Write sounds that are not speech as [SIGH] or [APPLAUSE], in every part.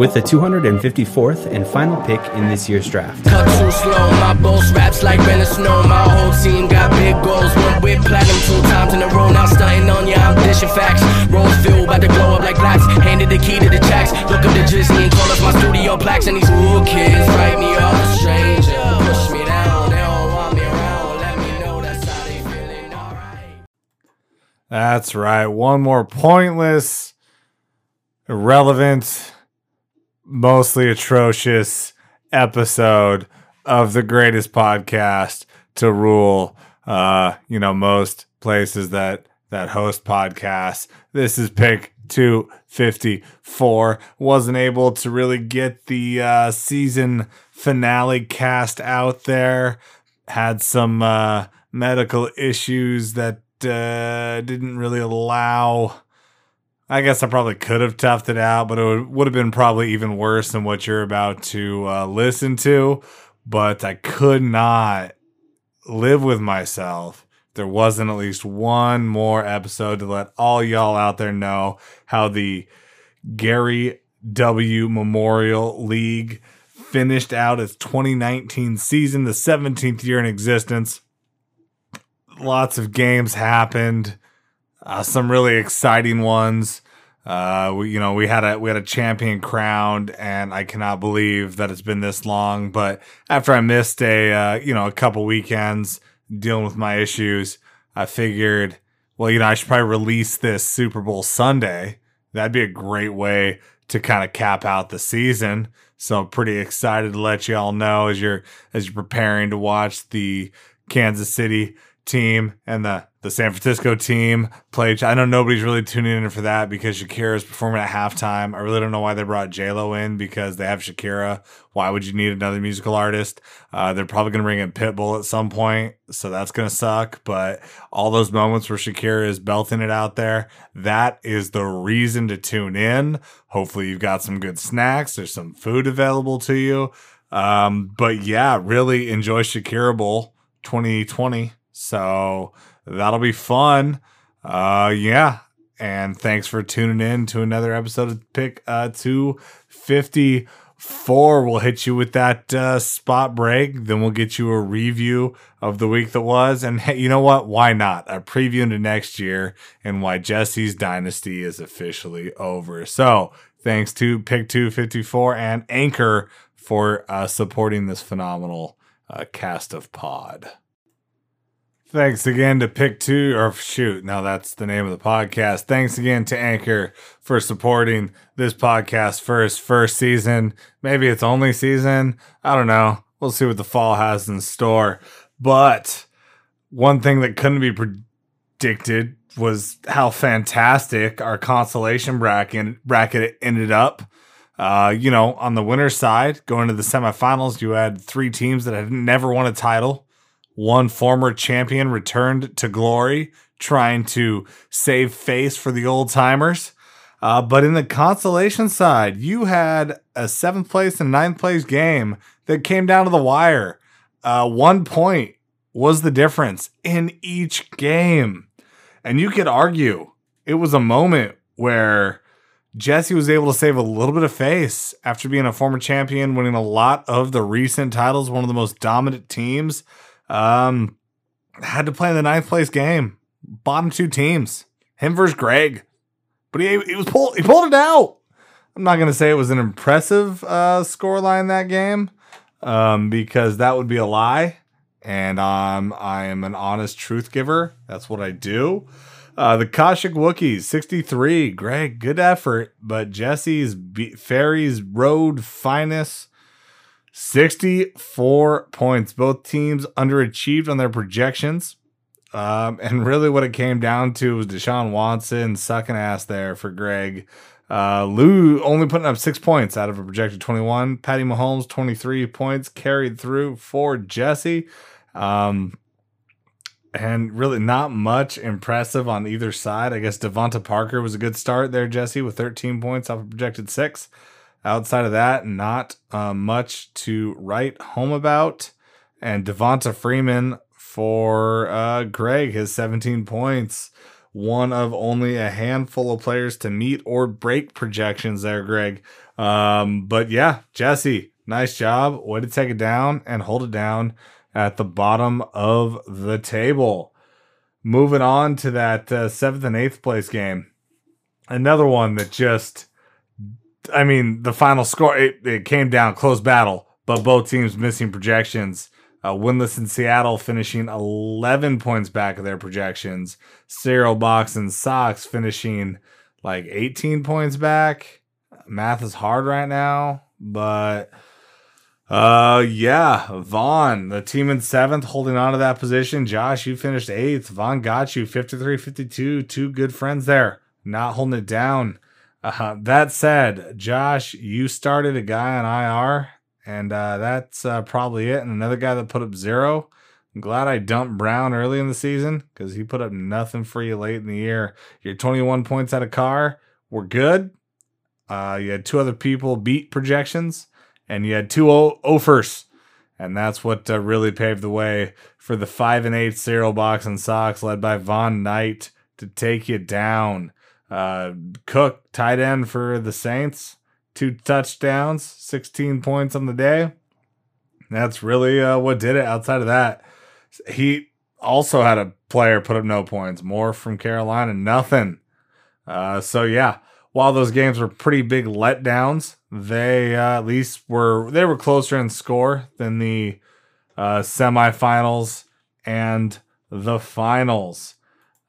with the 254th and final pick in this year's draft. Cut too slow, my boss raps like Ben Snow. My whole team got big goals. Went with platinum two times in a row. Now stunting on ya, I'm dishing facts. Rose filled, about to glow up like blacks. Handed the key to the tracks. Look up the Disney and call us my studio plaques. And these cool kids write me off a stranger. Push me down, they don't want me around. Let me know that's how they feeling. Alright. That's right. One more pointless, irrelevant, mostly atrocious episode of the greatest podcast to rule uh, you know, most places that that host podcasts. This is pick 254. Wasn't able to really get the uh, season finale cast out there. Had some uh, medical issues that uh, didn't really allow. I guess I probably could have toughed it out, but it would, would have been probably even worse than what you're about to uh, listen to. But I could not live with myself. There wasn't at least one more episode to let all y'all out there know how the Gary W. Memorial League finished out its 2019 season, the 17th year in existence. Lots of games happened, uh, some really exciting ones. Uh, we, you know, we had a we had a champion crowned, and I cannot believe that it's been this long. But after I missed a uh, you know a couple weekends dealing with my issues, I figured, well, you know, I should probably release this Super Bowl Sunday. That'd be a great way to kind of cap out the season. So I'm pretty excited to let you all know as you're as you're preparing to watch the Kansas City team and the the San Francisco team play. I know nobody's really tuning in for that because Shakira is performing at halftime. I really don't know why they brought J Lo in because they have Shakira. Why would you need another musical artist? Uh, they're probably going to bring in Pitbull at some point, so that's going to suck. But all those moments where Shakira is belting it out there, that is the reason to tune in. Hopefully, you've got some good snacks. There's some food available to you. Um, but yeah, really enjoy Shakira Bowl 2020. So that'll be fun. Uh, yeah. And thanks for tuning in to another episode of Pick uh, 254. We'll hit you with that uh, spot break. Then we'll get you a review of the week that was. And hey, you know what? Why not? A preview into next year and why Jesse's dynasty is officially over. So thanks to Pick 254 and Anchor for uh, supporting this phenomenal uh, cast of pod. Thanks again to Pick Two, or shoot, now that's the name of the podcast. Thanks again to Anchor for supporting this podcast for its first season. Maybe its only season. I don't know. We'll see what the fall has in store. But one thing that couldn't be predicted was how fantastic our consolation bracket bracket ended up. Uh, you know, on the winner's side, going to the semifinals, you had three teams that had never won a title one former champion returned to glory, trying to save face for the old timers. Uh, but in the consolation side, you had a seventh place and ninth place game that came down to the wire. Uh, one point was the difference in each game. And you could argue it was a moment where Jesse was able to save a little bit of face after being a former champion, winning a lot of the recent titles, one of the most dominant teams. Um, had to play in the ninth place game. Bottom two teams. Him versus Greg. But he, he was pulled he pulled it out. I'm not gonna say it was an impressive uh scoreline that game. Um, because that would be a lie. And um I am an honest truth giver. That's what I do. Uh, the Kashik Wookiees, 63. Greg, good effort. But Jesse's B- Fairies Road Finest 64 points. Both teams underachieved on their projections. Um, and really, what it came down to was Deshaun Watson sucking ass there for Greg. Uh, Lou only putting up six points out of a projected 21. Patty Mahomes, 23 points carried through for Jesse. Um, and really not much impressive on either side. I guess DeVante Parker was a good start there, Jesse, with 13 points off a projected six. Outside of that, not uh, much to write home about. And Devonta Freeman for uh, Greg, his 17 points one of only a handful of players to meet or break projections there, Greg. Um, but yeah, Jesse, nice job. Way to take it down and hold it down at the bottom of the table. Moving on to that uh, seventh and eighth place game. Another one that just, I mean, the final score, it, it came down close battle, but both teams missing projections. Uh, winless in Seattle finishing 11 points back of their projections. Cereal Box and Sox finishing like 18 points back. Math is hard right now, but uh yeah, Vaughn, the team in seventh, holding on to that position. Josh, you finished eighth. Vaughn got you 53 52. Two good friends there, not holding it down. Uh, that said, Josh, you started a guy on IR and uh, that's uh, probably it. And another guy that put up zero. I'm glad I dumped Brown early in the season because he put up nothing for you late in the year. You're 21 points out of car We're good. Uh, you had two other people beat projections, and you had two o- offers, and that's what uh, really paved the way for the five and eight cereal box and socks led by Von Knight to take you down. Uh, Cook tight end for the Saints two touchdowns, 16 points on the day. That's really uh, what did it. Outside of that, he also had a player put up no points. Moore from Carolina, nothing. Uh, so yeah, while those games were pretty big letdowns, they uh, at least were they were closer in score than the uh, semifinals and the finals.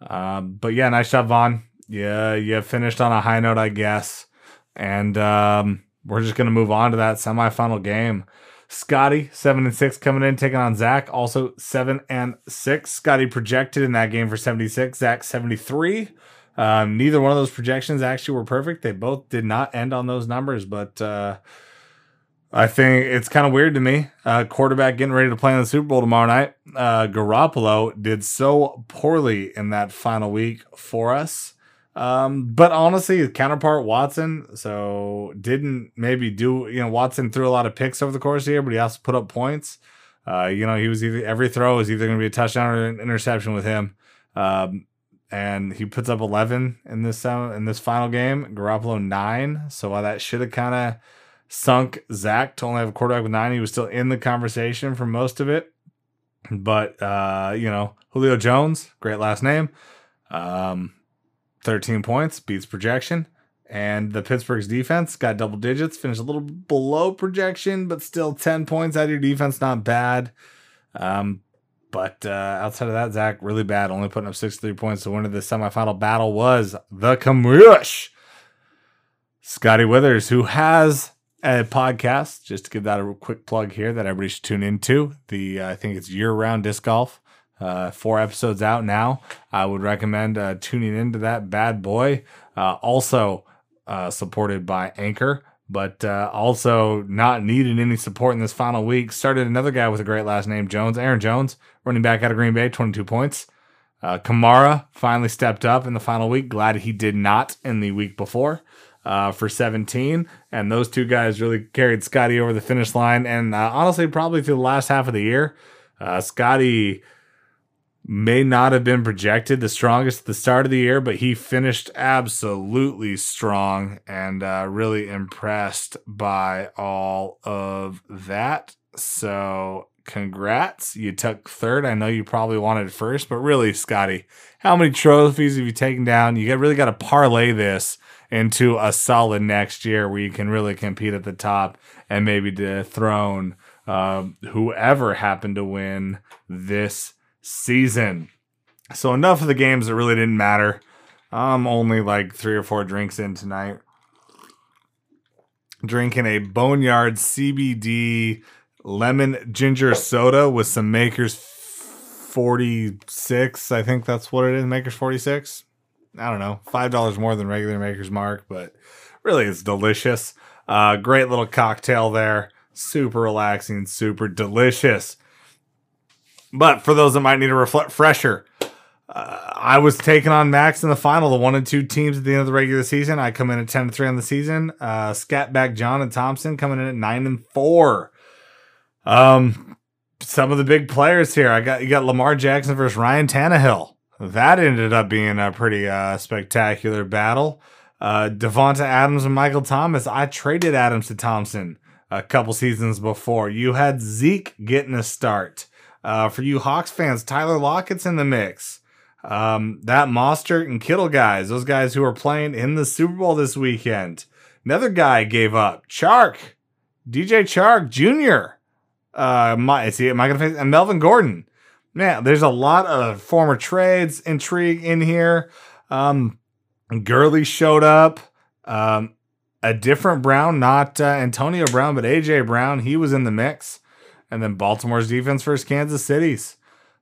Um, but yeah, nice job, Vaughn. Yeah, you finished on a high note, I guess. And um, we're just going to move on to that semifinal game. Scotty, seven and six, coming in, taking on Zach, also seven and six. Scotty projected in that game for 76, Zach 73. Um, neither one of those projections actually were perfect. They both did not end on those numbers, but uh, I think it's kind of weird to me. Uh, quarterback getting ready to play in the Super Bowl tomorrow night. Uh, Garoppolo did so poorly in that final week for us. Um, but honestly, counterpart Watson, so didn't maybe do you know Watson threw a lot of picks over the course of the year, but he also put up points. Uh, you know, he was either every throw is either going to be a touchdown or an interception with him. Um, and he puts up 11 in this uh, in this final game. Garoppolo nine. So while that should have kind of sunk Zach to only have a quarterback with nine, he was still in the conversation for most of it. But uh, you know, Julio Jones, great last name. Um, 13 points, beats projection. And the Pittsburgh's defense got double digits, finished a little below projection, but still 10 points out of your defense, not bad. Um, but uh, outside of that, Zach, really bad, only putting up 63 points. The winner of the semifinal battle was the Kamush. Scotty Withers, who has a podcast, just to give that a quick plug here that everybody should tune into. The uh, I think it's year round disc golf. Uh, four episodes out now. I would recommend uh, tuning into that bad boy. Uh, also uh, supported by Anchor, but uh, also not needing any support in this final week. Started another guy with a great last name, Jones, Aaron Jones, running back out of Green Bay, 22 points. Uh, Kamara finally stepped up in the final week. Glad he did not in the week before. Uh, for 17. And those two guys really carried Scotty over the finish line. And uh, honestly, probably through the last half of the year, uh, Scotty may not have been projected the strongest at the start of the year, but he finished absolutely strong and uh, really impressed by all of that. So, congrats. You took third. I know you probably wanted first, but really, Scotty, how many trophies have you taken down? You really got to parlay this into a solid next year where you can really compete at the top and maybe dethrone um, whoever happened to win this season. So enough of the games that really didn't matter. I'm only like three or four drinks in tonight. Drinking a Boneyard CBD lemon ginger soda with some Makers 46. I think that's what it is. Makers 46. I don't know. $5 more than regular Makers Mark, but really it's delicious. Uh, great little cocktail there. Super relaxing, super delicious. But for those that might need a refresher, uh, I was taking on Max in the final, the one and two teams at the end of the regular season. I come in at 10 3 on the season. Uh, Scatback John and Thompson coming in at 9 and 4. Um, some of the big players here. I got you got Lamar Jackson versus Ryan Tannehill. that ended up being a pretty uh, spectacular battle. Uh, Davante Adams and Michael Thomas. I traded Adams to Thompson a couple seasons before. You had Zeke getting a start. Uh, for you Hawks fans, Tyler Lockett's in the mix. Um, that Mostert and Kittle guys, those guys who are playing in the Super Bowl this weekend. Another guy gave up. Chark, DJ Chark Jr. Uh, my, is he, am I to face? And Melvin Gordon. Man, there's a lot of former trades intrigue in here. Um, Gurley showed up. Um, a different Brown, not uh, Antonio Brown, but AJ Brown. He was in the mix. And then Baltimore's defense versus Kansas City's.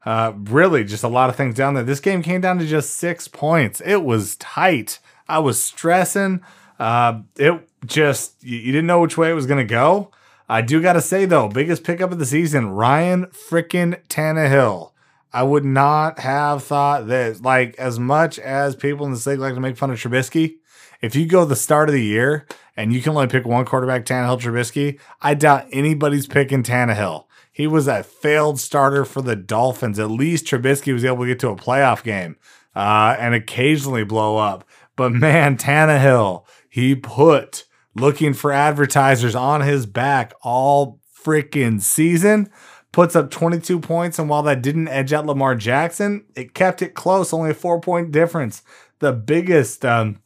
Uh, really, just a lot of things down there. This game came down to just six points. It was tight. I was stressing. Uh, it just, you, you didn't know which way it was going to go. I do got to say, though, biggest pickup of the season Ryan freaking Tannehill. I would not have thought that, like, as much as people in the league like to make fun of Trubisky, if you go the start of the year and you can only pick one quarterback, Tannehill, Trubisky, I doubt anybody's picking Tannehill. He was a failed starter for the Dolphins. At least Trubisky was able to get to a playoff game uh, and occasionally blow up. But man, Tannehill, he put looking for advertisers on his back all freaking season. Puts up 22 points, and while that didn't edge out Lamar Jackson, it kept it close, only a four point difference. The biggest um,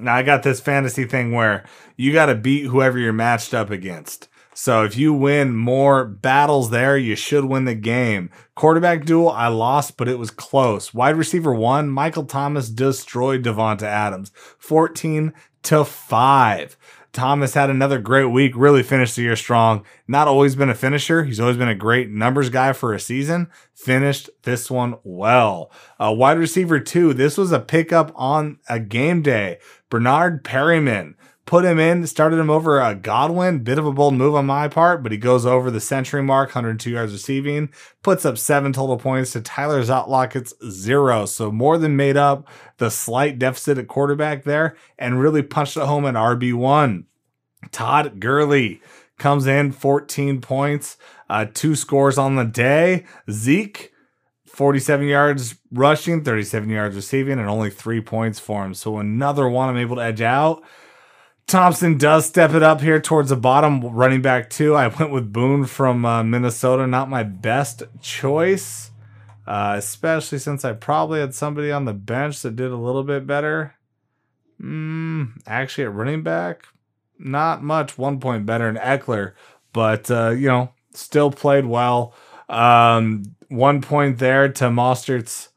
now I got this fantasy thing where you got to beat whoever you're matched up against. So if you win more battles there, you should win the game. Quarterback duel, I lost, but it was close. Wide receiver one, Michael Thomas destroyed Davante Adams, 14 to 5. Thomas had another great week, really finished the year strong. Not always been a finisher. He's always been a great numbers guy for a season. Finished this one well. Uh, wide receiver two, this was a pickup on a game day. Bernard Perriman. put him in, started him over a Godwin. Bit of a bold move on my part, but he goes over the century mark, 102 yards receiving, puts up seven total points to Tyler Lockett's zero. So more than made up the slight deficit at quarterback there and really punched it home at RB1. Todd Gurley comes in 14 points, uh, two scores on the day. Zeke, 47 yards rushing, 37 yards receiving, and only three points for him. So another one I'm able to edge out. Thompson does step it up here towards the bottom, running back two. I went with Boone from uh, Minnesota, not my best choice, uh, especially since I probably had somebody on the bench that did a little bit better. Mm, actually, at running back, not much, one point better than Ekeler, but uh, you know, still played well. Um, one point there to Mostert's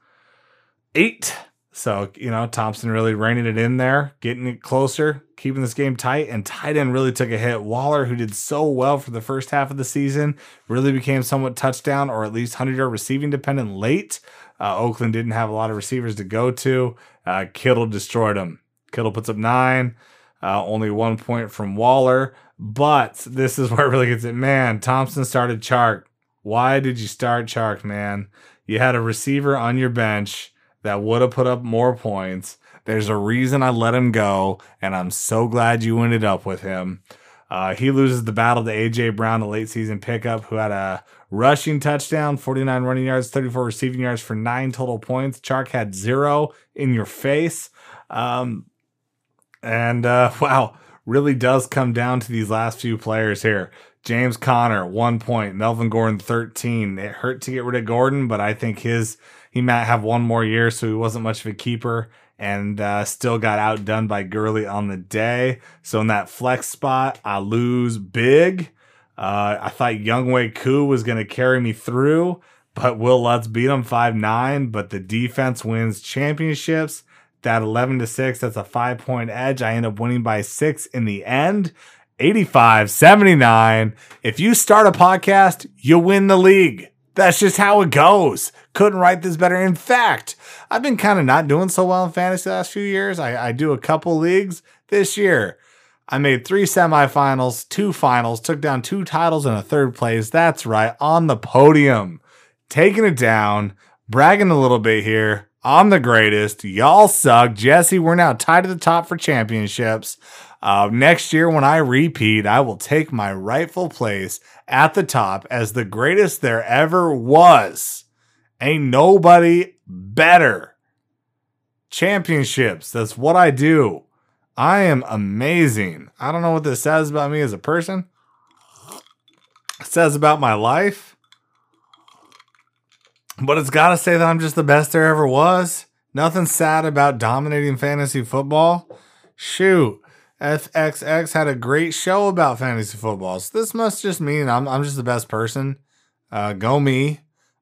eight. So, you know, Thompson really reining it in there, getting it closer, keeping this game tight. And tight end really took a hit. Waller, who did so well for the first half of the season, really became somewhat touchdown or at least 100 yard receiving dependent late. Uh, Oakland didn't have a lot of receivers to go to. Uh, Kittle destroyed him. Kittle puts up nine, uh, only one point from Waller. But this is [LAUGHS] where it really gets it. Man, Thompson started Chark. Why did you start Chark, man? You had a receiver on your bench that would have put up more points. There's a reason I let him go, and I'm so glad you ended up with him. Uh, he loses the battle to AJ Brown, the late season pickup, who had a rushing touchdown, 49 running yards, 34 receiving yards for nine total points. Chark had zero in your face. Um, and uh, [LAUGHS] wow, really does come down to these last few players here. James Conner, one point. Melvin Gordon, 13. It hurt to get rid of Gordon, but I think his he might have one more year, so he wasn't much of a keeper and uh, still got outdone by Gurley on the day. So in that flex spot, I lose big. Uh, I thought Younghoe Koo was going to carry me through, but Wil Lutz beat him 5 9. But the defense wins championships. That 11 to 6, that's a five point edge. I end up winning by six in the end. 85 79. If you start a podcast, you win the league. That's just how it goes. Couldn't write this better. In fact, I've been kind of not doing so well in fantasy the last few years. I, I do a couple leagues this year. I made three semifinals, two finals, took down two titles and a third place. That's right, on the podium. Taking it down, bragging a little bit here. I'm the greatest. Y'all suck. Jesse, we're now tied at the top for championships. Uh, next year, when I repeat, I will take my rightful place at the top as the greatest there ever was. Ain't nobody better championships. That's what I do. I am amazing. I don't know what this says about me as a person. It says about my life. But it's got to say that I'm just the best there ever was. Nothing sad about dominating fantasy football. Shoot. FXX had a great show about fantasy football. So this must just mean I'm, I'm just the best person. Uh, go me.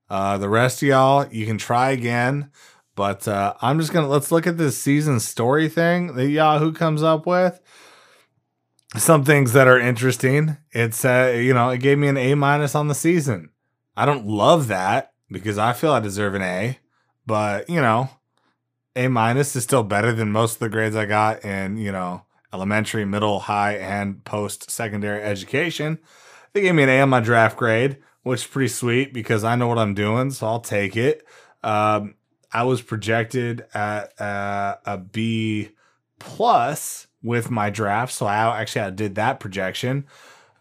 Uh, the rest of y'all, you can try again. But uh, I'm just gonna let's look at this season story thing that Yahoo comes up with. Some things that are interesting. It's uh, you know, it gave me an A minus on the season. I don't love that because I feel I deserve an A, but you know, A minus is still better than most of the grades I got in, you know, elementary, middle, high, and post secondary education. They gave me an A on my draft grade, which is pretty sweet because I know what I'm doing, so I'll take it. Um, I was projected at uh, a B plus with my draft, so I actually I did that projection.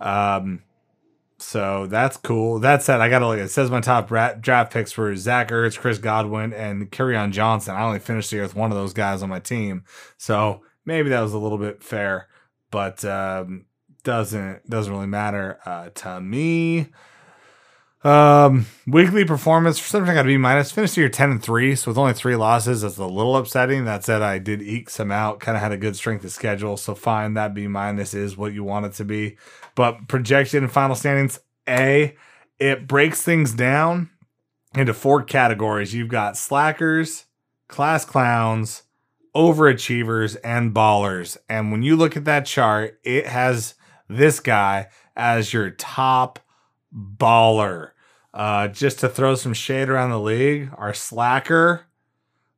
Um, so that's cool. That said, I got to look. It says my top draft picks were Zach Ertz, Chris Godwin, and Kerryon Johnson. I only finished the year with one of those guys on my team, so maybe that was a little bit fair, but um, doesn't doesn't really matter uh, to me. Um, weekly performance for something I got to be minus. Finished the year ten and three, so with only three losses, that's a little upsetting. That said, I did eke some out. Kind of had a good strength of schedule, so fine. That B minus is what you want it to be. But projected and final standings, A. It breaks things down into four categories. You've got slackers, class clowns, overachievers, and ballers. And when you look at that chart, it has this guy as your top baller. Uh, just to throw some shade around the league, our slacker,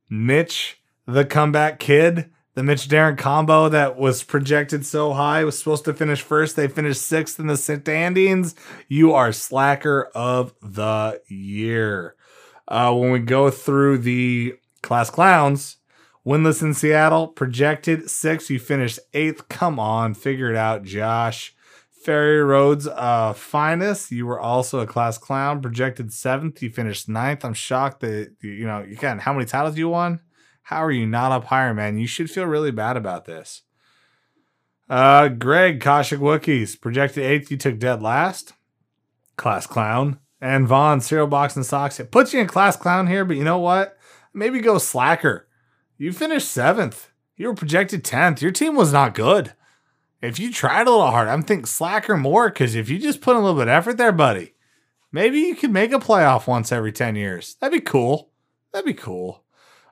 Mitch, the comeback kid, the Mitch Darren combo that was projected so high was supposed to finish first. They finished sixth in the standings. You are slacker of the year. Uh, when we go through the class clowns, winless in Seattle, projected six. You finished eighth. Come on, figure it out, Josh. Ferry Road's uh, finest. You were also a class clown, projected seventh. You finished ninth. I'm shocked that you know you how many titles do you won. How are you not up higher, man? You should feel really bad about this. Uh, Greg Koshik Wookiees projected eighth. You took dead last. Class clown and Vaughn cereal box and socks. It puts you in class clown here, but you know what? Maybe go slacker. You finished seventh. You were projected tenth. Your team was not good if you tried a little hard, I'm thinking slacker more because if you just put a little bit of effort there, buddy, maybe you could make a playoff once every 10 years. That'd be cool. That'd be cool.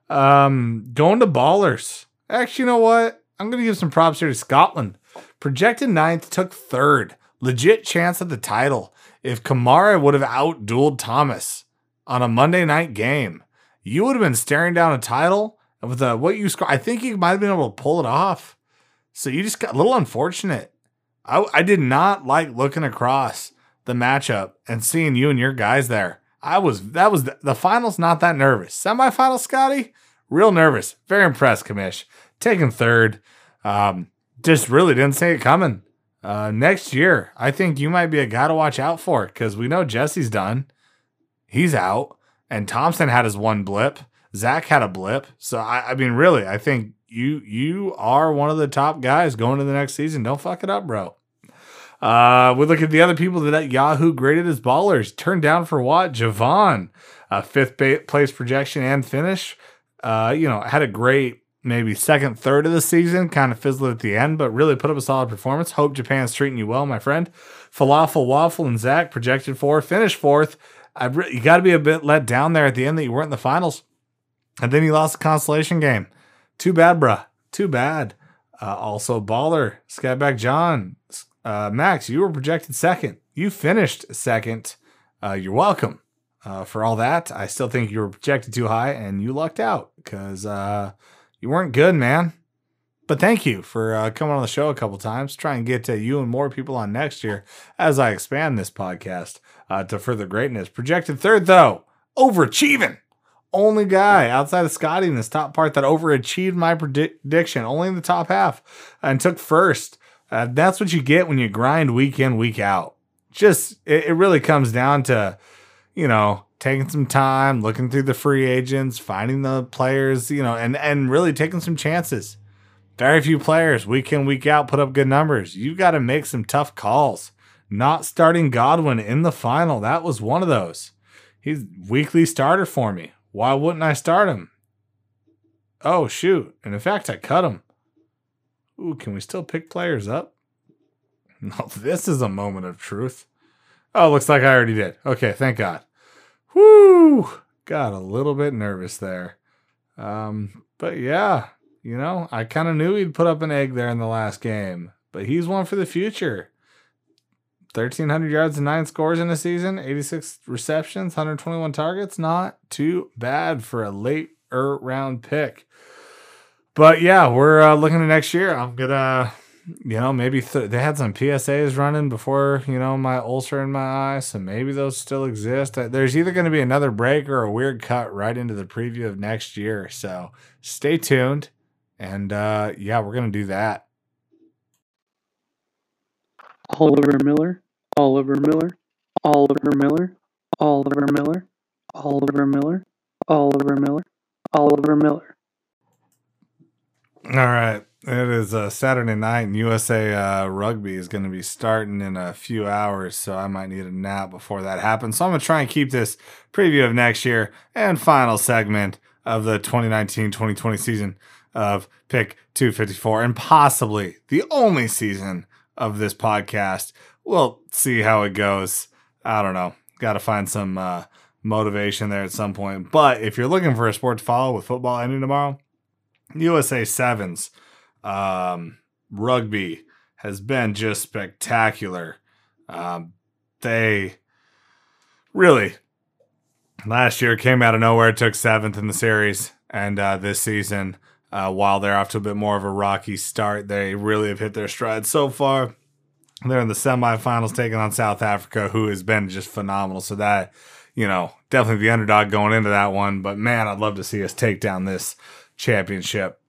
Um, going to ballers. Actually, you know what? I'm going to give some props here to Scotland. Projected ninth, took third. Legit chance at the title. If Kamara would have outdueled Thomas on a Monday night game, you would have been staring down a title with a, what you score. I think you might have been able to pull it off. So you just got a little unfortunate. I, I did not like looking across the matchup and seeing you and your guys there. I was that was the, the finals not that nervous. Semifinal, Scotty, real nervous. Very impressed, Kamish. Taking third. Um, just really didn't see it coming. Uh, next year, I think you might be a guy to watch out for because we know Jesse's done. He's out. And Thompson had his one blip. Zach had a blip. So I, I mean, really, I think you you are one of the top guys going to the next season. Don't fuck it up, bro. Uh, we look at the other people that Yahoo graded as ballers. Turned down for what? Javon, uh, fifth place projection and finish. Uh, you know, had a great maybe second third of the season, kind of fizzled at the end, but really put up a solid performance. Hope Japan's treating you well, my friend. Falafel Waffle and Zach projected for finish fourth. Re- you got to be a bit let down there at the end that you weren't in the finals, and then you lost the consolation game. Too bad, bruh. Too bad. Uh, also, Baller, Skyback John, uh, Max, you were projected second. You finished second. Uh, you're welcome uh, for all that. I still think you were projected too high and you lucked out because uh, you weren't good, man. But thank you for uh, coming on the show a couple times. Try and get you and more people on next year as I expand this podcast to further greatness. Projected third, though, overachieving only guy outside of Scotty in this top part that overachieved my prediction, only in the top half, and took first. Uh, that's what you get when you grind week in, week out. Just, it, it really comes down to, you know, taking some time, looking through the free agents, finding the players, you know, and and really taking some chances. Very few players week in week out put up good numbers. You've got to make some tough calls. Not starting Godwin in the final, that was one of those. He's weekly starter for me. Why wouldn't I start him? Oh shoot! And in fact, I cut him. Ooh, can we still pick players up? [LAUGHS] No, this is a moment of truth. Oh, looks like I already did. Okay, thank God. Whoo! Got a little bit nervous there. Um, but yeah, you know, I kind of knew he'd put up an egg there in the last game, but he's one for the future. 1,300 yards and nine scores in a season, 86 receptions, 121 targets. Not too bad for a late round pick. But yeah, we're uh, looking to next year. I'm going to you know, maybe th- they had some PSAs running before, you know, my ulcer in my eye. So maybe those still exist. Uh, there's either going to be another break or a weird cut right into the preview of next year. So stay tuned. And uh, yeah, we're going to do that. Oliver Miller, Oliver Miller, Oliver Miller, Oliver Miller, Oliver Miller, Oliver Miller, Oliver Miller. All right. It is a Saturday night, and USA uh, Rugby is going to be starting in a few hours, so I might need a nap before that happens. So I'm going to try and keep this preview of next year and final segment of the 2019 2020 season of Pick 254, and possibly the only season of this podcast. We'll see how it goes. I don't know. Got to find some uh, motivation there at some point. But if you're looking for a sport to follow with football ending tomorrow, USA Sevens um, rugby has been just spectacular. Um, they really last year came out of nowhere, took seventh in the series, and uh, this season, uh, while they're off to a bit more of a rocky start, they really have hit their stride so far. They're in the semifinals taking on South Africa, who has been just phenomenal. So that, you know, definitely the underdog going into that one. But man, I'd love to see us take down this championship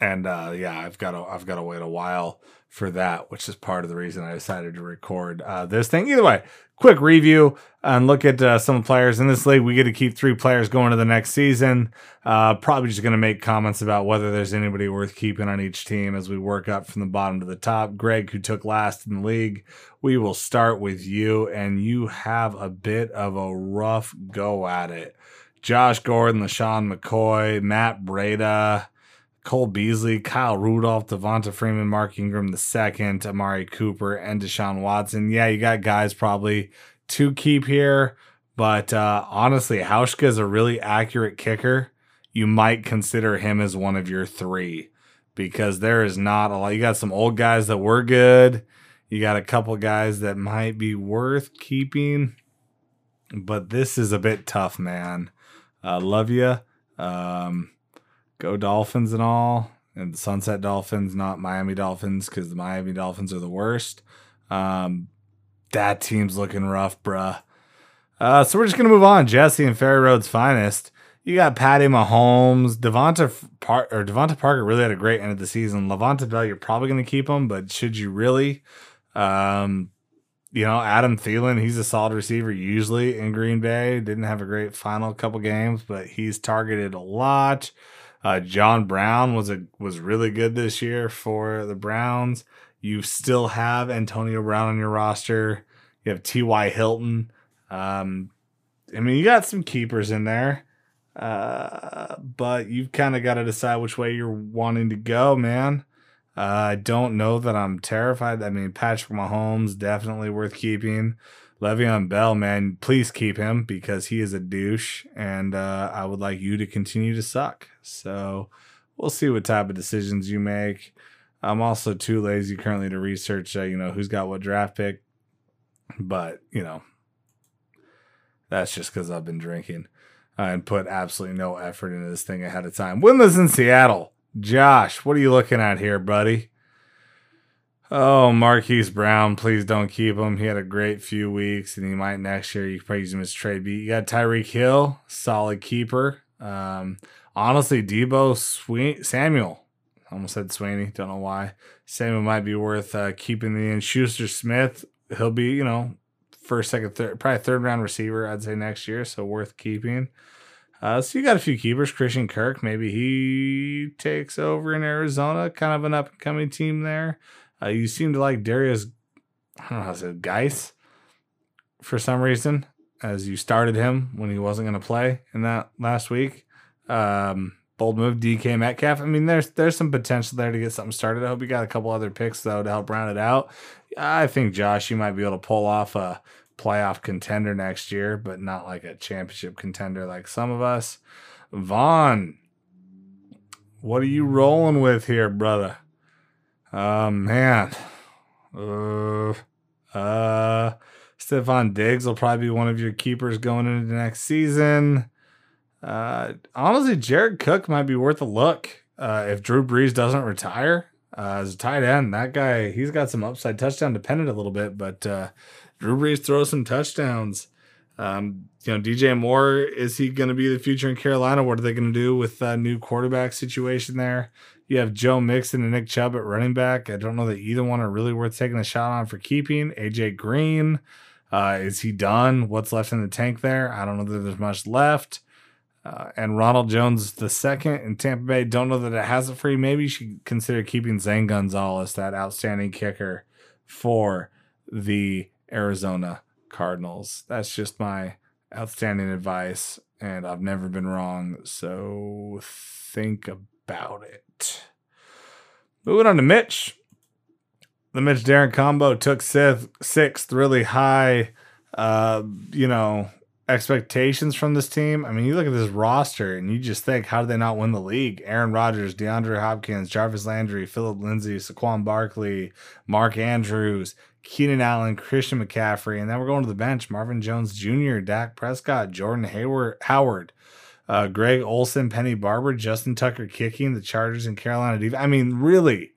and uh, yeah, I've got to I've got to wait a while for that, which is part of the reason I decided to record uh, this thing. Either way, quick review and look at uh, some players in this league. We get to keep three players going to the next season. Uh, probably just going to make comments about whether there's anybody worth keeping on each team as we work up from the bottom to the top. Greg, who took last in the league, we will start with you, and you have a bit of a rough go at it. Josh Gordon, LeSean McCoy, Matt Breida. Cole Beasley, Kyle Rudolph, Devonta Freeman, Mark Ingram the second, Amari Cooper, and Deshaun Watson. Yeah, you got guys probably to keep here, but uh, honestly, Hauschka is a really accurate kicker. You might consider him as one of your three because there is not a lot. You got some old guys that were good. You got a couple guys that might be worth keeping, but this is a bit tough, man. Uh, love you. Um, go Dolphins and all. And the Sunset Dolphins, not Miami Dolphins, because the Miami Dolphins are the worst. Um, that team's looking rough, bruh. Uh, so we're just gonna move on. Jesse and Ferry Road's finest. You got Patty Mahomes, DeVante Par- or DeVante Parker really had a great end of the season. Le'Veon Bell, you're probably gonna keep him, but should you really? Um, you know, Adam Thielen, he's a solid receiver usually in Green Bay. Didn't have a great final couple games, but he's targeted a lot. Uh, John Brown was a was really good this year for the Browns. You still have Antonio Brown on your roster. You have T.Y. Hilton. Um, I mean, you got some keepers in there, uh, but you've kind of got to decide which way you're wanting to go, man. Uh, I don't know that I'm terrified. I mean, Patrick Mahomes definitely worth keeping. Le'Veon Bell, man, please keep him because he is a douche, and uh, I would like you to continue to suck. So we'll see what type of decisions you make. I'm also too lazy currently to research, uh, you know, who's got what draft pick, but you know, that's just because I've been drinking and put absolutely no effort into this thing ahead of time. Winless in Seattle. Josh, what are you looking at here, buddy? Oh, Marquise Brown, please don't keep him. He had a great few weeks, and he might next year. You can probably use him as trade beat. You got Tyreek Hill, solid keeper. Um, honestly, Deebo Swe- Samuel, almost said Swaney, don't know why. Samuel might be worth uh, keeping the in. Schuster Smith, he'll be, you know, first, second, third, probably third round receiver, I'd say next year. So worth keeping. Uh, so you got a few keepers. Christian Kirk, maybe he takes over in Arizona, kind of an up and coming team there. Uh, you seem to like Darius, I don't know how to say Geis for some reason, as you started him when he wasn't going to play in that last week. Um, bold move, DK Metcalf. I mean, there's there's some potential there to get something started. I hope you got a couple other picks though to help round it out. I think Josh, you might be able to pull off a playoff contender next year, but not like a championship contender like some of us. Vaughn, what are you rolling with here, brother? Oh man. Uh, uh Stefon Diggs will probably be one of your keepers going into next season. Uh, honestly, Jared Cook might be worth a look uh, if Drew Brees doesn't retire. Uh, as a tight end, that guy, he's got some upside touchdown dependent a little bit, but uh, Drew Brees throws some touchdowns. Um, you know, DJ Moore, is he going to be the future in Carolina? What are they going to do with that new quarterback situation there? You have Joe Mixon and Nick Chubb at running back. I don't know that either one are really worth taking a shot on for keeping. AJ Green, uh, is he done? What's left in the tank there? I don't know that there's much left. Uh, and Ronald Jones the second in Tampa Bay. Don't know that it has it for you. Maybe you should consider keeping Zane Gonzalez, that outstanding kicker for the Arizona Cardinals. That's just my outstanding advice, and I've never been wrong. So think about it. Moving on to Mitch. The Mitch Darren combo took sixth, really high, uh, you know, expectations from this team. I mean, you look at this roster and you just think, how did they not win the league? Aaron Rodgers, DeAndre Hopkins, Jarvis Landry, Philip Lindsay, Saquon Barkley, Mark Andrews, Keenan Allen, Christian McCaffrey, and then we're going to the bench. Marvin Jones Jr., Dak Prescott, Jordan Hayward, Howard, uh, Greg Olsen, Penny Barber, Justin Tucker kicking the Chargers and Carolina. Def- I mean, really,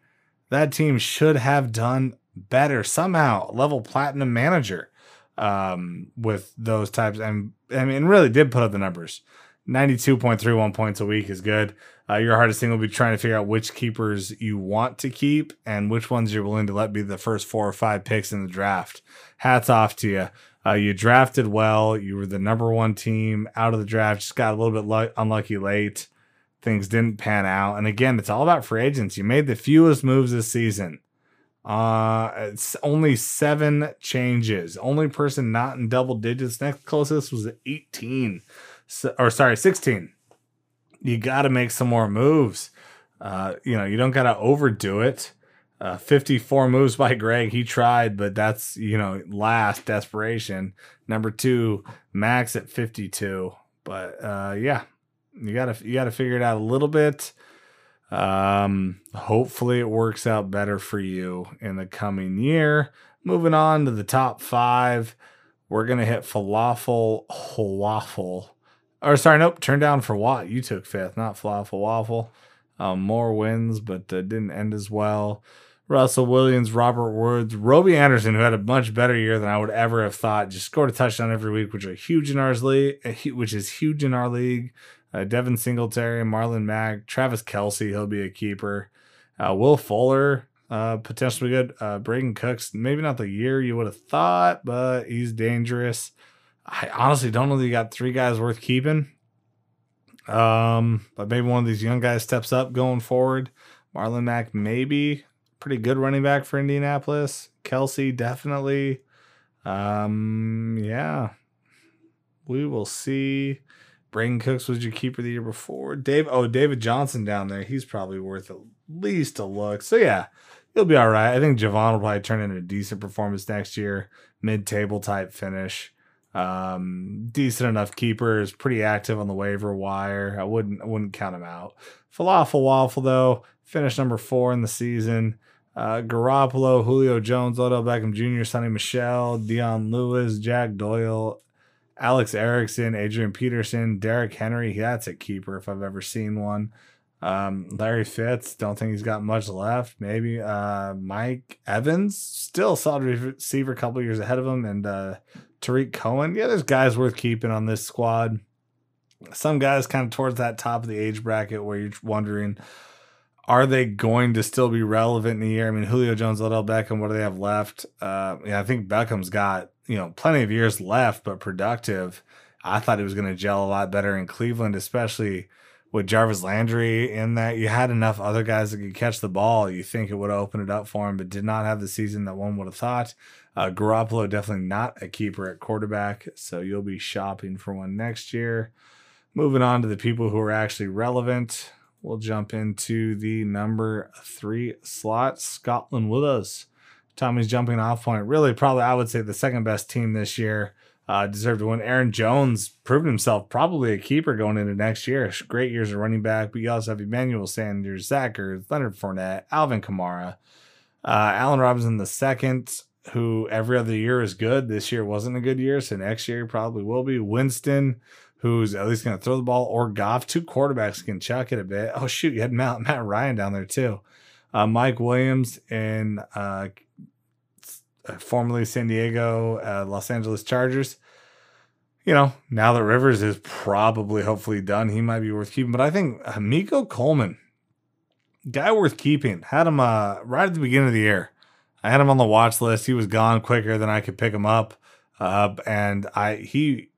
that team should have done better somehow. Level platinum manager um, with those types. And I mean, really did put up the numbers. 92.31 points a week is good. Uh, your hardest thing will be trying to figure out which keepers you want to keep and which ones you're willing to let be the first four or five picks in the draft. Hats off to you. Uh, you drafted well. You were the number one team out of the draft. Just got a little bit lu- unlucky late. Things didn't pan out. And again, it's all about free agents. You made the fewest moves this season. Uh, it's only seven changes. Only person not in double digits. Next closest was 18. So, or sorry, 16 you got to make some more moves. Uh, you know, you don't got to overdo it. Uh, 54 moves by Greg. He tried, but that's, you know, last desperation. Number two, Max at 52. But uh, yeah, you gotta you gotta figure it out a little bit. Um, hopefully it works out better for you in the coming year. Moving on to the top five, we're gonna hit falafel waffle or sorry, nope, turn down for what You took fifth, not Falafel Waffle. Um, more wins, but uh, didn't end as well. Russell Williams, Robert Woods, Robbie Anderson, who had a much better year than I would ever have thought, just scored a touchdown every week, which are huge in our league, which is huge in our league. Uh, Devin Singletary, Marlon Mack, Travis Kelce, he'll be a keeper. Uh, Will Fuller, uh, potentially good. Uh, Brandin Cooks, maybe not the year you would have thought, but he's dangerous. I honestly don't know that you got three guys worth keeping. Um, but maybe one of these young guys steps up going forward. Marlon Mack, maybe pretty good running back for Indianapolis. Kelce, definitely. Um, yeah, we will see. Brandin Cooks was your keeper the year before. Dave, oh, David Johnson down there. He's probably worth at least a look. So yeah, he'll be all right. I think Javon will probably turn in a decent performance next year, mid-table type finish. Um, decent enough keeper is pretty active on the waiver wire. I wouldn't I wouldn't count him out. Falafel Waffle though finished number four in the season. Uh, Garoppolo, Julio Jones, Odell Beckham Jr., Sony Michel, Dion Lewis, Jack Doyle, Alex Erickson, Adrian Peterson, Derrick Henry. That's a keeper if I've ever seen one. Um, Larry Fitz, don't think he's got much left. Maybe uh, Mike Evans, still solid receiver, a couple years ahead of him, and uh, Tarik Cohen. Yeah, there's guys worth keeping on this squad. Some guys kind of towards that top of the age bracket where you're wondering, are they going to still be relevant in the year? I mean, Julio Jones, Odell Beckham, what do they have left? Uh, yeah, I think Beckham's got you know, plenty of years left, but productive. I thought he was going to gel a lot better in Cleveland, especially with Jarvis Landry in that you had enough other guys that could catch the ball. You think it would have opened it up for him, but did not have the season that one would have thought. Uh, Garoppolo definitely not a keeper at quarterback, so you'll be shopping for one next year. Moving on to the people who are actually relevant, we'll jump into the number three slot. Scotland us. Tommy's jumping off point. Really, probably I would say the second best team this year. Uh, deserved to win. Aaron Jones proved himself probably a keeper going into next year. Great years of running back, but you also have Emmanuel Sanders, Zach Ertz, Leonard Fournette, Alvin Kamara, uh, Allen Robinson the second, who every other year is good. This year wasn't a good year, so next year probably will be. Winston, who's at least going to throw the ball, or Goff. Two quarterbacks can chuck it a bit. Oh shoot, you had Matt, Matt Ryan down there too. Uh, Mike Williams and uh, formerly San Diego, uh, Los Angeles Chargers. You know, now that Rivers is probably hopefully done, he might be worth keeping. But I think uh, Mecole Hardman, guy worth keeping, had him uh, right at the beginning of the year. I had him on the watch list. He was gone quicker than I could pick him up, uh, and I he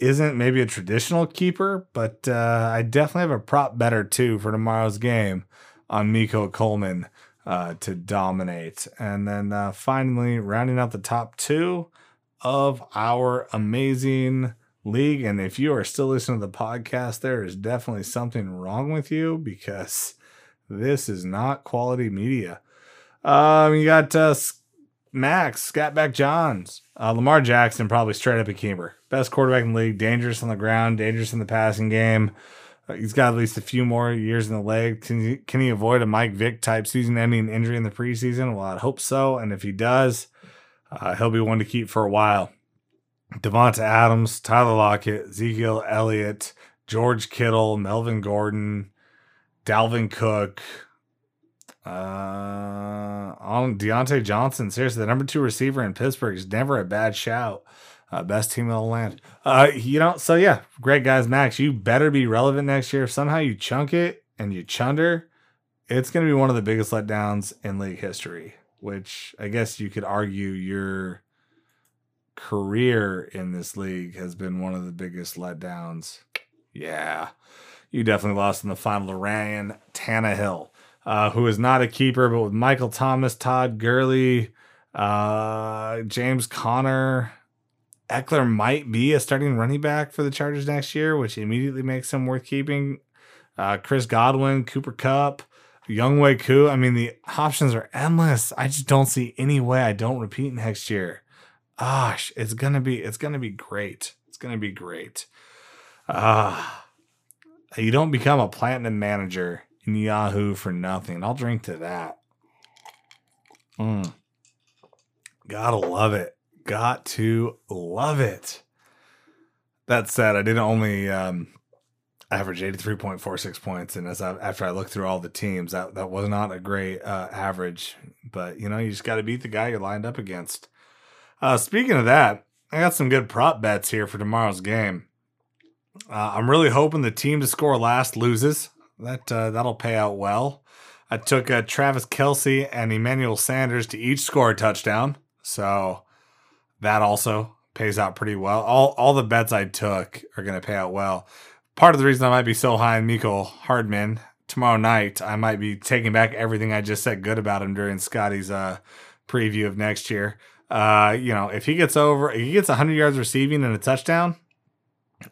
isn't maybe a traditional keeper, but uh, I definitely have a prop better too for tomorrow's game on Mecole Hardman uh, to dominate. And then uh, finally, rounding out the top two of our amazing league. And if you are still listening to the podcast, there is definitely something wrong with you because this is not quality media. Um, you got uh, Max, Scatback Johns, uh, Lamar Jackson, probably straight up a keeper. Best quarterback in the league, dangerous on the ground, dangerous in the passing game. Uh, he's got at least a few more years in the leg. Can he, can he avoid a Mike Vick type season ending injury in the preseason? Well, I'd hope so. And if he does, uh, he'll be one to keep for a while. Davante Adams, Tyler Lockett, Ezekiel Elliott, George Kittle, Melvin Gordon, Dalvin Cook, uh, on Diontae Johnson. Seriously, the number two receiver in Pittsburgh is never a bad shout. Uh, best team in the land. Uh, you know, so yeah, great guys, Max. You better be relevant next year. If somehow you chunk it and you chunder, it's going to be one of the biggest letdowns in league history. Which I guess you could argue your career in this league has been one of the biggest letdowns. Yeah, you definitely lost in the final to Ryan Tannehill, uh, who is not a keeper, but with Michael Thomas, Todd Gurley, uh, James Conner, Ekeler might be a starting running back for the Chargers next year, which immediately makes him worth keeping. Uh, Chris Godwin, Cooper Kupp, Younghoe Koo. I mean, the options are endless. I just don't see any way I don't repeat next year. Gosh, it's gonna be it's gonna be great. It's gonna be great. Ah, uh, you don't become a platinum manager in Yahoo for nothing. I'll drink to that. Mm. Gotta love it got to love it. That said, I did only um, average 83.46 points. And as I, after I looked through all the teams, that, that was not a great uh, average. But, you know, you just got to beat the guy you're lined up against. Uh, speaking of that, I got some good prop bets here for tomorrow's game. Uh, I'm really hoping the team to score last loses. That uh, that'll pay out well. I took uh, Travis Kelce and Emmanuel Sanders to each score a touchdown. So that also pays out pretty well. All all the bets I took are going to pay out well. Part of the reason I might be so high on Mecole Hardman tomorrow night, I might be taking back everything I just said good about him during Scotty's uh, preview of next year. Uh, you know, if he gets over, if he gets 100 yards receiving and a touchdown,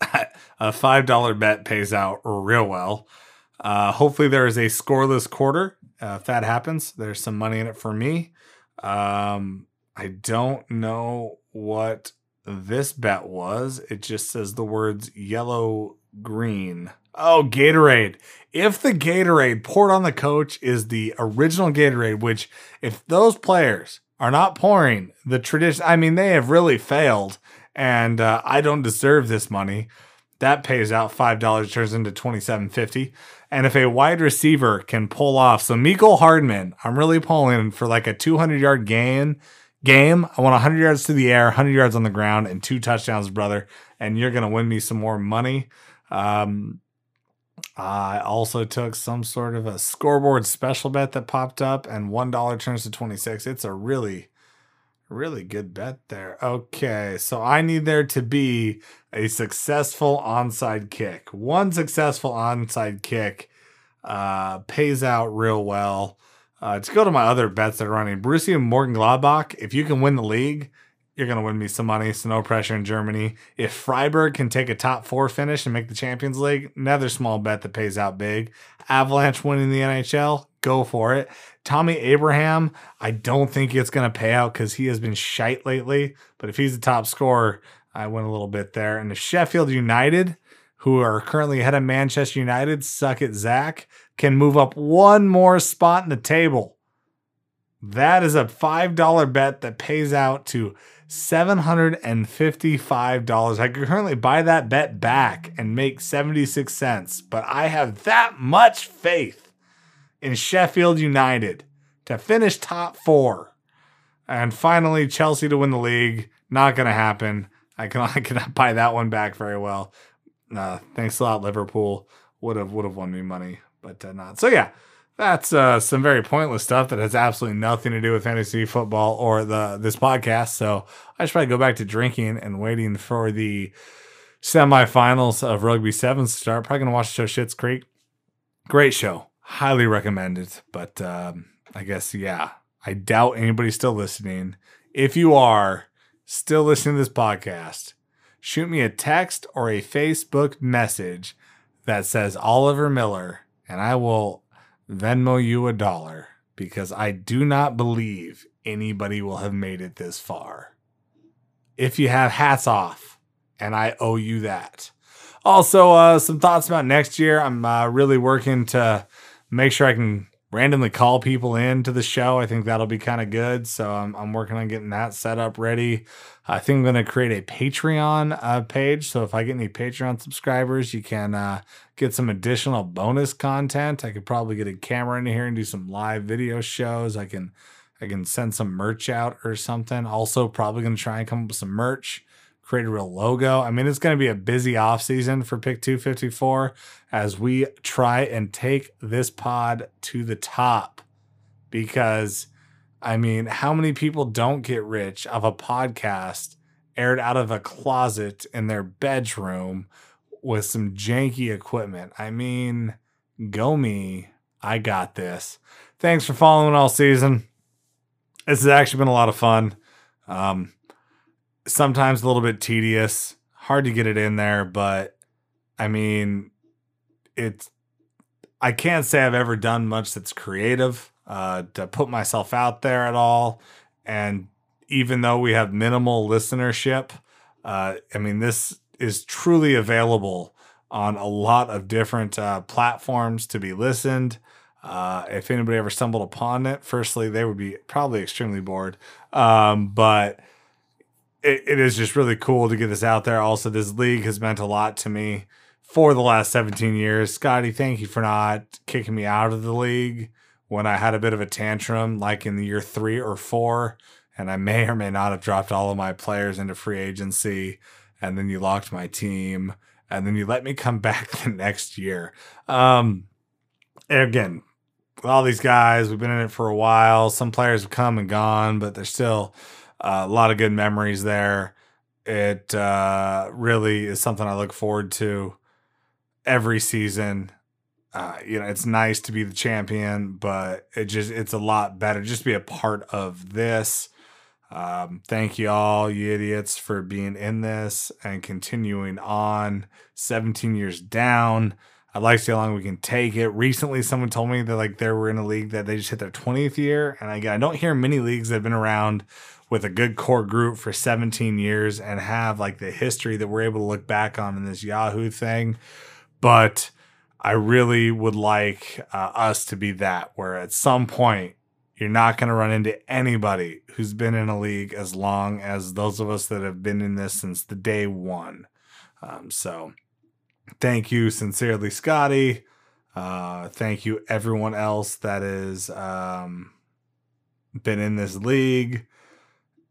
[LAUGHS] a five dollar bet pays out real well. Uh, hopefully, there is a scoreless quarter. Uh, if that happens, there's some money in it for me. Um, I don't know what this bet was. It just says the words yellow green. Oh, Gatorade. If the Gatorade poured on the coach is the original Gatorade, which if those players are not pouring the tradition, I mean, they have really failed and uh, I don't deserve this money. That pays out $5, turns into twenty seven fifty. And if a wide receiver can pull off, so Mecole Hardman, I'm really pulling for like a 200 yard gain game. I want 100 yards to the air, 100 yards on the ground, and two touchdowns, brother. And you're going to win me some more money. Um, I also took some sort of a scoreboard special bet that popped up, and $1 turns to 26. It's a really, Really good bet there. Okay, so I need there to be a successful onside kick. One successful onside kick uh, pays out real well. Uh, to go to my other bets that are running, Borussia Mönchengladbach. If you can win the league, you're going to win me some money. So no pressure in Germany. If Freiburg can take a top four finish and make the Champions League, another small bet that pays out big. Avalanche winning the NHL, go for it. Tammy Abraham, I don't think it's going to pay out because he has been shite lately. But if he's the top scorer, I win a little bit there. And if Sheffield United, who are currently ahead of Manchester United, suck it, Zach, can move up one more spot in the table. That is a $5 bet that pays out to $755. I could currently buy that bet back and make 76 cents, but I have that much faith in Sheffield United to finish top four. And finally, Chelsea to win the league. Not going to happen. I can [LAUGHS] I cannot buy that one back very well. Uh, thanks a lot, Liverpool. Would have would have won me money, but uh, not. So yeah, that's uh, some very pointless stuff that has absolutely nothing to do with fantasy football or the this podcast. So I should probably go back to drinking and waiting for the semifinals of Rugby Sevens to start. Probably gonna watch the show Schitt's Creek. Great show, highly recommended. But um, I guess yeah, I doubt anybody's still listening. If you are still listening to this podcast, shoot me a text or a Facebook message that says Oliver Miller, and I will Venmo you a dollar because I do not believe anybody will have made it this far. If you have hats off, and I owe you that. Also, uh, some thoughts about next year. I'm uh, really working to make sure I can randomly call people in to the show. I think that'll be kind of good. So I'm, I'm working on getting that set up ready. I think I'm going to create a Patreon uh, page. So if I get any Patreon subscribers, you can uh, get some additional bonus content. I could probably get a camera in here and do some live video shows. I can I can send some merch out or something. Also, probably going to try and come up with some merch create a real logo. I mean, it's going to be a busy off season for Pick 254 as we try and take this pod to the top because I mean, how many people don't get rich of a podcast aired out of a closet in their bedroom with some janky equipment? I mean, go me. I got this. Thanks for following all season. This has actually been a lot of fun. Um, sometimes a little bit tedious, hard to get it in there, but I mean, it's I can't say I've ever done much that's creative uh, to put myself out there at all. And even though we have minimal listenership, uh, I mean, this is truly available on a lot of different uh, platforms to be listened. Uh, if anybody ever stumbled upon it, firstly, they would be probably extremely bored. Um, but it, it is just really cool to get this out there. Also, this league has meant a lot to me for the last 17 years. Scotty, thank you for not kicking me out of the league when I had a bit of a tantrum, like in the year three or four, and I may or may not have dropped all of my players into free agency, and then you locked my team, and then you let me come [LAUGHS] back the next year. Um, again, all these guys, we've been in it for a while. Some players have come and gone, but they're still a lot of good memories there. It uh, really is something I look forward to every season. Uh, you know, it's nice to be the champion, but it just it's a lot better just to be a part of this. Um, thank you all, you idiots, for being in this and continuing on 17 years down. I'd like to see how long we can take it. Recently, someone told me that like they were in a league that they just hit their 20th year. And again, I don't hear many leagues that have been around with a good core group for 17 years and have like the history that we're able to look back on in this Yahoo thing. But I really would like uh, us to be that, where at some point you're not going to run into anybody who's been in a league as long as those of us that have been in this since the day one. Um, so thank you sincerely, Scotty. Uh, thank you, everyone else that has um, been in this league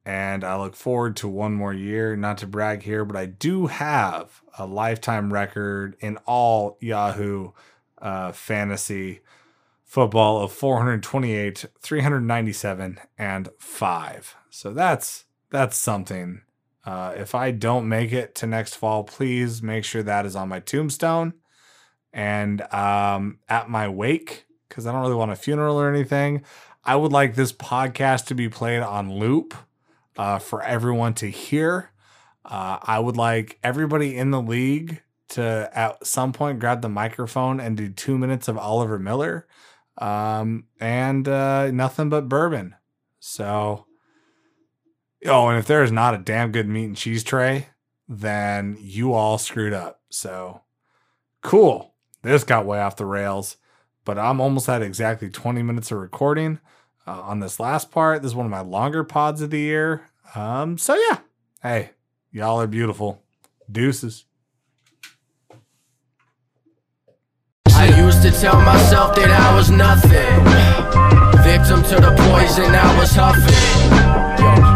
and I look forward to one more year. Not to brag here, but I do have a lifetime record in all Yahoo uh, fantasy football of 428, 397, and 5. So that's that's something. Uh, if I don't make it to next fall, please make sure that is on my tombstone and um, at my wake because I don't really want a funeral or anything. I would like this podcast to be played on loop uh, for everyone to hear. Uh, I would like everybody in the league to at some point grab the microphone and do two minutes of Oliver Miller um, and uh, nothing but bourbon. So, oh, and if there is not a damn good meat and cheese tray, then you all screwed up. So, cool. This got way off the rails, but I'm almost at exactly 20 minutes of recording uh, on this last part. This is one of my longer pods of the year. Um, so yeah, hey, y'all are beautiful. Deuces. I used to tell myself that I was nothing. Victim to the poison I was huffing.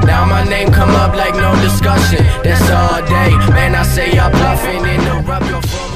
Now my name come up like no discussion. That's all day. Man, I say bluffing. Interrupt your phone.